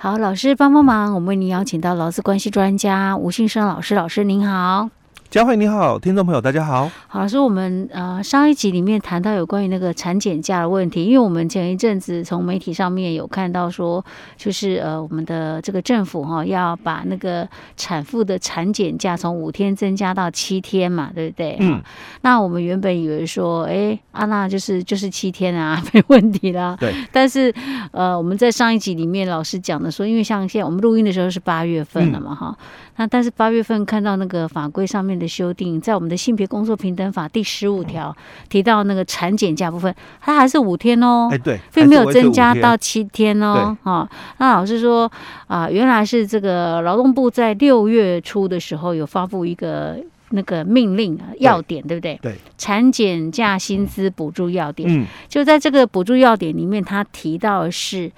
好，老师帮帮忙，我们为您邀请到劳资关系专家吴信生老师，老师您好。佳慧你好，听众朋友大家好。好，老师，我们呃上一集里面谈到有关于那个产检假的问题，因为我们前一阵子从媒体上面有看到说，就是呃我们的这个政府哈、哦、要把那个产妇的产检假从五天增加到七天嘛，对不对？嗯。那我们原本以为说，哎，啊那就是就是七天啊，没问题啦。对。但是呃我们在上一集里面老师讲的说，因为像现在我们录音的时候是八月份了嘛，哈、嗯。那但是八月份看到那个法规上面的修订，在我们的性别工作平等法第十五条提到那个产检假部分，它还是五天哦，哎对，并没有增加到七天哦，啊。那老师说啊，原来是这个劳动部在六月初的时候有发布一个那个命令要点，对不对？对，产检假薪资补助要点，嗯，就在这个补助要点里面，他提到的是。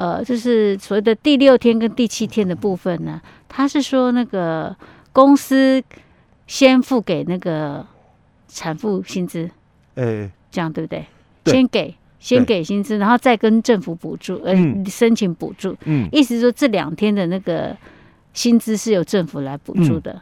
呃，就是所谓的第六天跟第七天的部分呢，他是说那个公司先付给那个产妇薪资，欸，这样对不对？对，先给先给薪资，然后再跟政府补助，呃，申请补助。嗯，意思是说这两天的那个薪资是由政府来补助的。嗯。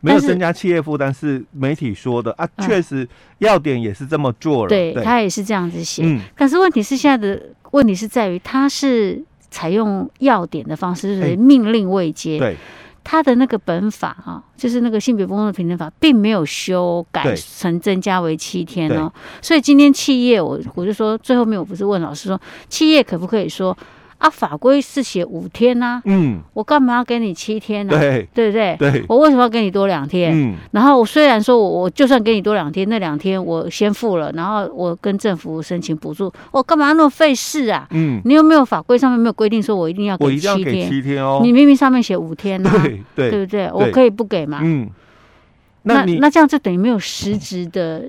没有增加企业负担是媒体说的啊，确实要点也是这么做了，对，对。他也是这样子写。嗯，但是问题是现在的问题是在于，他是采用要点的方式，就是命令未接。对，他的那个本法哈，就是那个性别工作平等法，并没有修改成增加为七天哦。所以今天企业，我我就说最后面我不是问老师说，企业可不可以说？啊，法规是写五天呐，嗯，我干嘛要给你七天呢？对，对不对？对，我为什么要给你多两天？嗯，然后我虽然说我我就算给你多两天，那两天我先付了，然后我跟政府申请补助，我干嘛那么费事啊？嗯，你有没有法规上面没有规定说我一定要给七天？我一定要给七天哦。你明明上面写五天呐，对对，对不对？我可以不给嘛？嗯，那那这样就等于没有实质的。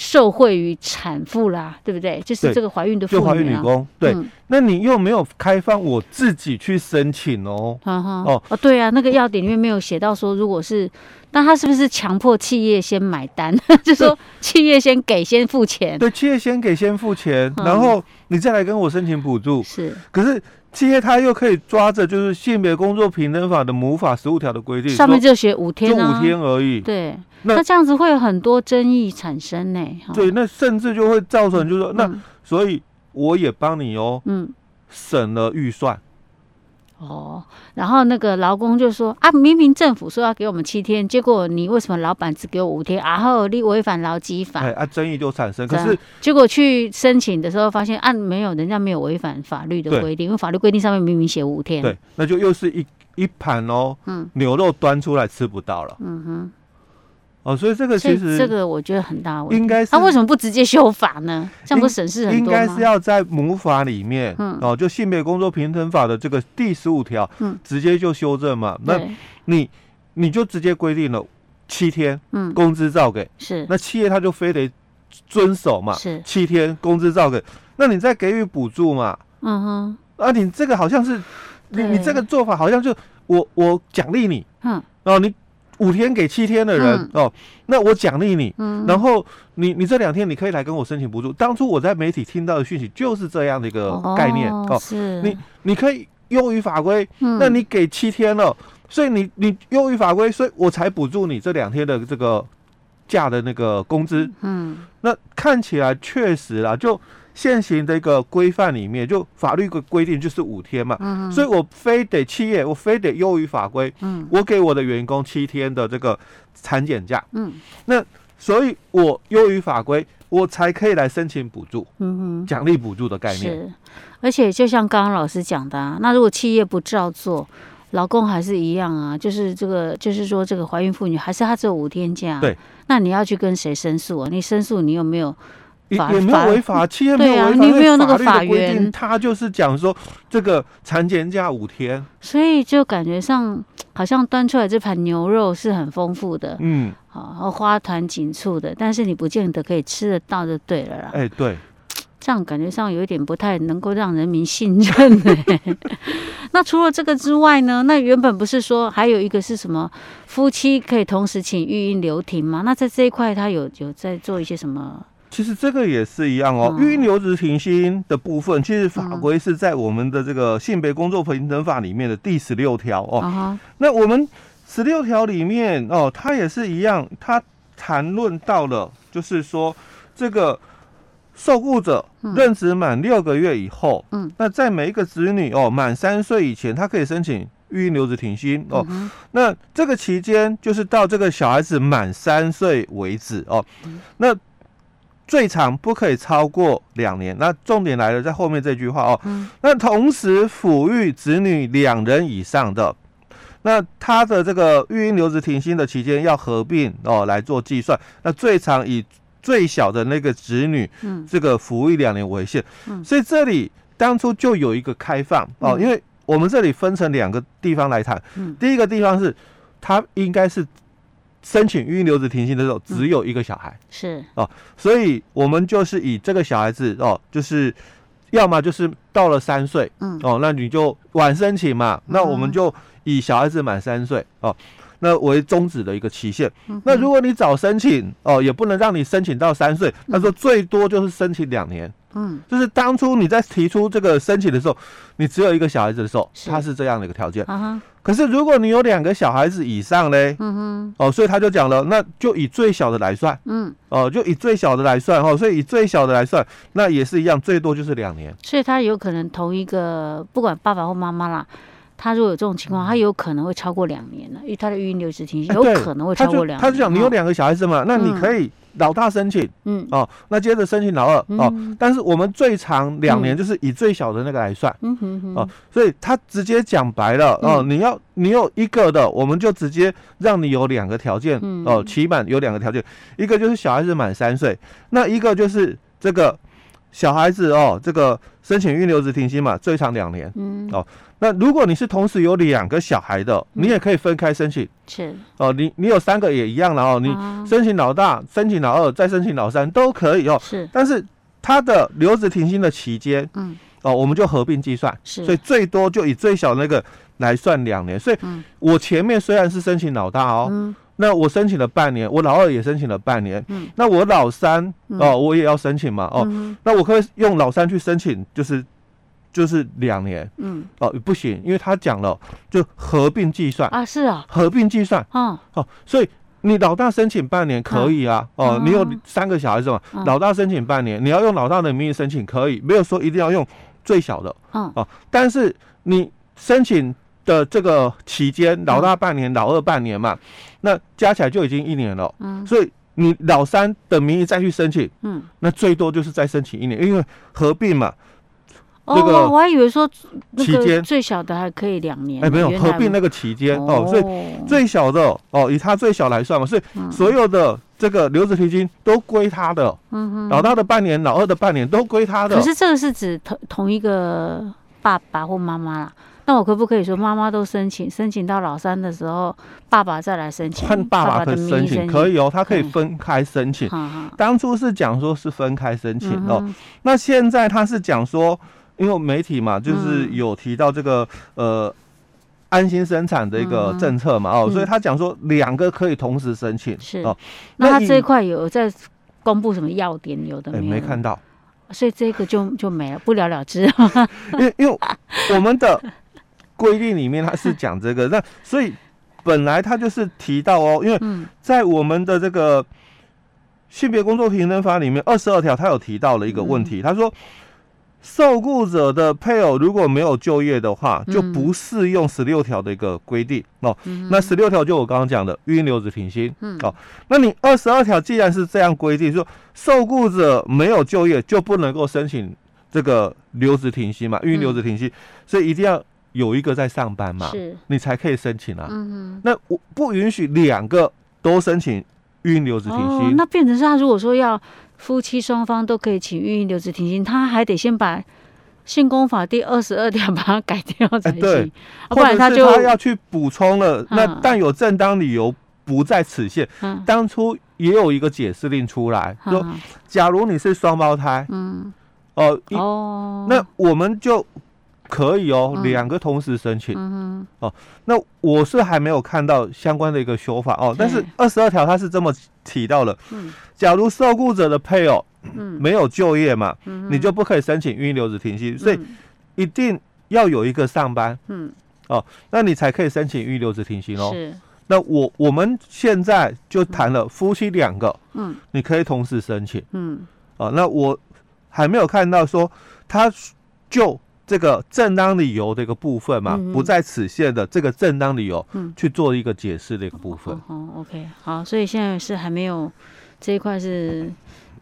受惠于产妇啦，对不对？就是这个怀孕的妇女、啊、就怀孕女工，对、嗯。那你又没有开放我自己去申请哦。嗯、哦哦，对啊，那个要点里面没有写到说，如果是，那他是不是强迫企业先买单？就说企业先给，先付钱。对，企业先给，先付钱，嗯、然后你再来跟我申请补助。是，可是。企业他又可以抓着，就是性别工作平等法的母法十五条的规定，上面就写五天，就五天而已。对，那这样子会有很多争议产生呢。对，那甚至就会造成，就是说，那所以我也帮你哦，嗯，省了预算。哦，然后那个劳工就说啊，明明政府说要给我们七天，结果你为什么老板只给我五天？然后你违反劳基法，哎啊，争议就产生。可是结果去申请的时候发现，啊，没有，人家没有违反法律的规定，因为法律规定上面明明写五天。对，那就又是一一盘哦，嗯，牛肉端出来吃不到了。嗯哼。哦，所以这个其实这个我觉得很大问题，应该是他为什么不直接修法呢？这样不省事很多吗？应该是要在母法里面，嗯，哦，就性别工作平等法的这个第十五条，嗯，直接就修正嘛。那你你就直接规定了七天，嗯，工资照给是，那企业他就非得遵守嘛，是七天工资照给，那你再给予补助嘛，嗯哼，啊，你这个好像是你你这个做法好像就我我奖励你，嗯，哦你。五天给七天的人、嗯、哦，那我奖励你，嗯、然后你你这两天你可以来跟我申请补助。当初我在媒体听到的讯息就是这样的一个概念哦，你你可以优于法规，嗯、那你给七天了，所以你你优于法规，所以我才补助你这两天的这个假的那个工资。嗯，那看起来确实啦，就。现行的一个规范里面，就法律的规定就是五天嘛，嗯、所以我非得企业，我非得优于法规，嗯，我给我的员工七天的这个产检假，嗯，那所以我优于法规，我才可以来申请补助，嗯哼，奖励补助的概念。是，而且就像刚刚老师讲的啊，那如果企业不照做，老公还是一样啊，就是这个，就是说这个怀孕妇女还是她只有五天假，对，那你要去跟谁申诉啊？你申诉，你有没有？也也没有违法，企业没有违法，啊、你没有那个法律的规定，他就是讲说这个产检假五天，所以就感觉上好像端出来这盘牛肉是很丰富的，嗯，好，花团锦簇的，但是你不见得可以吃得到，就对了啦。哎，对，这样感觉上有一点不太能够让人民信任呢。那除了这个之外呢？那原本不是说还有一个是什么夫妻可以同时请育婴留停吗？那在这一块，他有有在做一些什么？其实这个也是一样哦。育婴留职停薪的部分，其实法规是在我们的这个性别工作平等法里面的第十六条哦。那我们十六条里面哦，它也是一样，它谈论到了，就是说这个受雇者任职满六个月以后，嗯，那在每一个子女哦满三岁以前，他可以申请育婴留职停薪哦。那这个期间就是到这个小孩子满三岁为止哦。那最长不可以超过两年。那重点来了，在后面这句话哦。那同时抚育子女两人以上的，那他的这个育婴留职停薪的期间要合并哦来做计算。那最长以最小的那个子女，这个抚育两年为限。所以这里当初就有一个开放哦，因为我们这里分成两个地方来谈。第一个地方是，他应该是。申请育婴留职停薪的时候，只有一个小孩，是。哦，所以我们就是以这个小孩子哦，就是要么就是到了三岁，嗯。哦，那你就晚申请嘛，那我们就以小孩子满三岁哦，那为终止的一个期限。那如果你早申请哦，也不能让你申请到三岁，他说最多就是申请两年，嗯，就是当初你在提出这个申请的时候，你只有一个小孩子的时候，他是这样的一个条件。可是如果你有两个小孩子以上嘞，嗯哼，哦，所以他就讲了，那就以最小的来算，嗯，哦，就以最小的来算，哈，所以以最小的来算，那也是一样，最多就是两年。所以他有可能同一个，不管爸爸或妈妈啦，他如果有这种情况，他有可能会超过两年了，因为他的育婴留职停薪有可能会超过两年。他就讲，你有两个小孩子嘛，那你可以。老大申请，嗯，哦，那接着申请老二，哦，但是我们最长两年，就是以最小的那个来算，嗯哼哼，哦，所以他直接讲白了，哦，你要你有一个的，我们就直接让你有两个条件，哦，起码有两个条件，一个就是小孩子满三岁，那一个就是这个小孩子哦，这个申请育婴留职停薪嘛，最长两年，嗯，哦。那如果你是同时有两个小孩的，你也可以分开申请。是哦，你你有三个也一样了哦，你申请老大，申请老二，再申请老三都可以哦。是，但是他的留职停薪的期间，嗯，哦，我们就合并计算。是，所以最多就以最小那个来算两年。所以，我前面虽然是申请老大哦，那我申请了半年，我老二也申请了半年，嗯，那我老三哦，我也要申请嘛，哦，那我可以用老三去申请，就是。就是两年，嗯，哦，不行，因为他讲了，就合并计算。啊，是啊，合并计算，嗯，哦，所以你老大申请半年可以啊，哦，你有三个小孩子嘛，老大申请半年，你要用老大的名义申请可以，没有说一定要用最小的，嗯，哦，但是你申请的这个期间，老大半年，老二半年嘛，那加起来就已经一年了，嗯，所以你老三的名义再去申请，嗯，那最多就是再申请一年，因为合并嘛。哦，我还以为说期间最小的还可以两年。哎，没有合并那个期间哦，所以最小的哦，以他最小来算嘛，所以所有的这个留职提金都归他的。嗯哼，老大的半年，老二的半年都归他的。可是这个是指同同一个爸爸或妈妈啦。那我可不可以说妈妈都申请，申请到老三的时候，爸爸再来申请？看爸爸可以申请，可以哦，他可以分开申请。当初是讲说是分开申请哦，那现在他是讲说。因为媒体嘛，就是有提到这个呃安心生产的一个政策嘛，哦，所以他讲说两个可以同时申请是哦。那他这一块有在公布什么要点？有的没有？没看到，所以这个就就没了，不了了之。因为因为我们的规定里面他是讲这个，那所以本来他就是提到哦，因为在我们的这个性别工作平等法里面二十二条，他有提到了一个问题，他说。受雇者的配偶如果没有就业的话，就不适用十六条的一个规定哦。那十六条就我刚刚讲的育婴留职停薪哦。那你二十二条既然是这样规定，说受雇者没有就业就不能够申请这个留职停薪嘛，育婴留职停薪，所以一定要有一个在上班嘛，你才可以申请啊。那我不允许两个都申请育婴留职停薪，那变成是他如果说要。夫妻双方都可以请孕婴留职停薪，他还得先把性工法第二十二条把它改掉才行，欸、不然他就他要去补充了。嗯、那但有正当理由不在此限。嗯、当初也有一个解释令出来，嗯、说假如你是双胞胎，嗯，哦，哦，那我们就。可以哦，两个同时申请，哦，那我是还没有看到相关的一个修法哦，但是二十二条它是这么提到了，嗯，假如受雇者的配偶嗯，没有就业嘛，嗯，你就不可以申请预留职停薪，所以一定要有一个上班，嗯，哦，那你才可以申请预留职停薪哦。是，那我我们现在就谈了夫妻两个，嗯，你可以同时申请，嗯，哦，那我还没有看到说他就。这个正当理由的一个部分嘛，嗯、不在此限的这个正当理由，嗯，去做一个解释的一个部分。哦，哦，OK，好，所以现在是还没有这一块是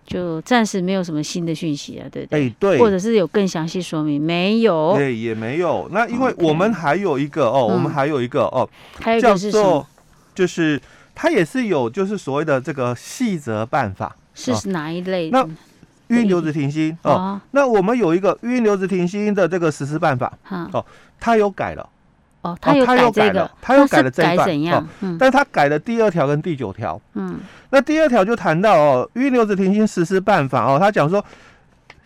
就暂时没有什么新的讯息啊，对对？哎，对，或者是有更详细说明没有？对，也没有。那因为我们还有一个哦，我们还有一个哦，还有叫做就是它也是有就是所谓的这个细则办法，是哪一类？那育婴留职停薪哦，那我们有一个育婴留职停薪的这个实施办法，哦，他有改了，哦，他有改这个，他又改了这一段，哦，但他改了第二条跟第九条，嗯，那第二条就谈到哦，育婴留职停薪实施办法哦，他讲说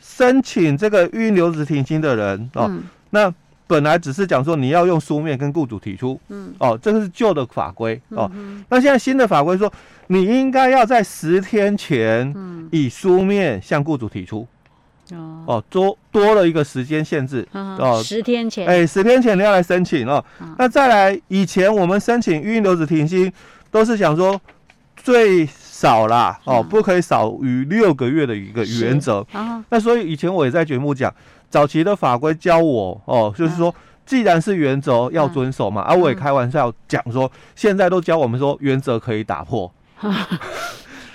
申请这个育婴留职停薪的人哦，那本来只是讲说你要用书面跟雇主提出，嗯，哦，这个是旧的法规哦，那现在新的法规说。你应该要在十天前以书面向雇主提出，哦，多多了一个时间限制哦，十天前，哎，十天前你要来申请哦。那再来，以前我们申请育婴留职停薪都是想说最少啦哦，不可以少于六个月的一个原则。那所以以前我也在节目讲，早期的法规教我哦，就是说既然是原则要遵守嘛，而我也开玩笑讲说，现在都教我们说原则可以打破。啊，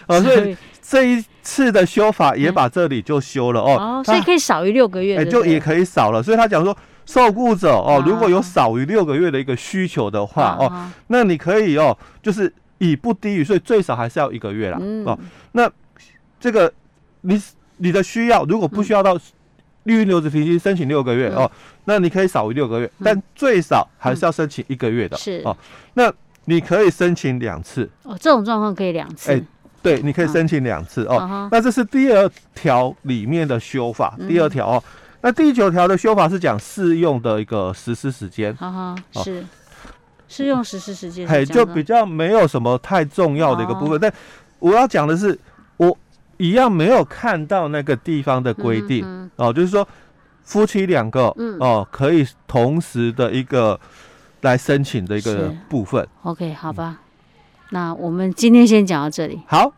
所以这一次的修法也把这里就修了哦，所以可以少于六个月，哎，就也可以少了。所以他讲说，受雇者哦，如果有少于六个月的一个需求的话哦，那你可以哦，就是以不低于，所以最少还是要一个月啦哦。那这个你你的需要，如果不需要到育婴留职停薪申请六个月哦，那你可以少于六个月，但最少还是要申请一个月的，是哦。那你可以申请两次哦，这种状况可以两次。哎，对，你可以申请两次哦。那这是第二条里面的修法，第二条哦。那第九条的修法是讲适用的一个实施时间。哈哈，是适用实施时间。嘿，就比较没有什么太重要的一个部分。但我要讲的是，我一样没有看到那个地方的规定哦，就是说夫妻两个哦可以同时的一个。来申请的一个部分。OK，好吧，嗯、那我们今天先讲到这里。好。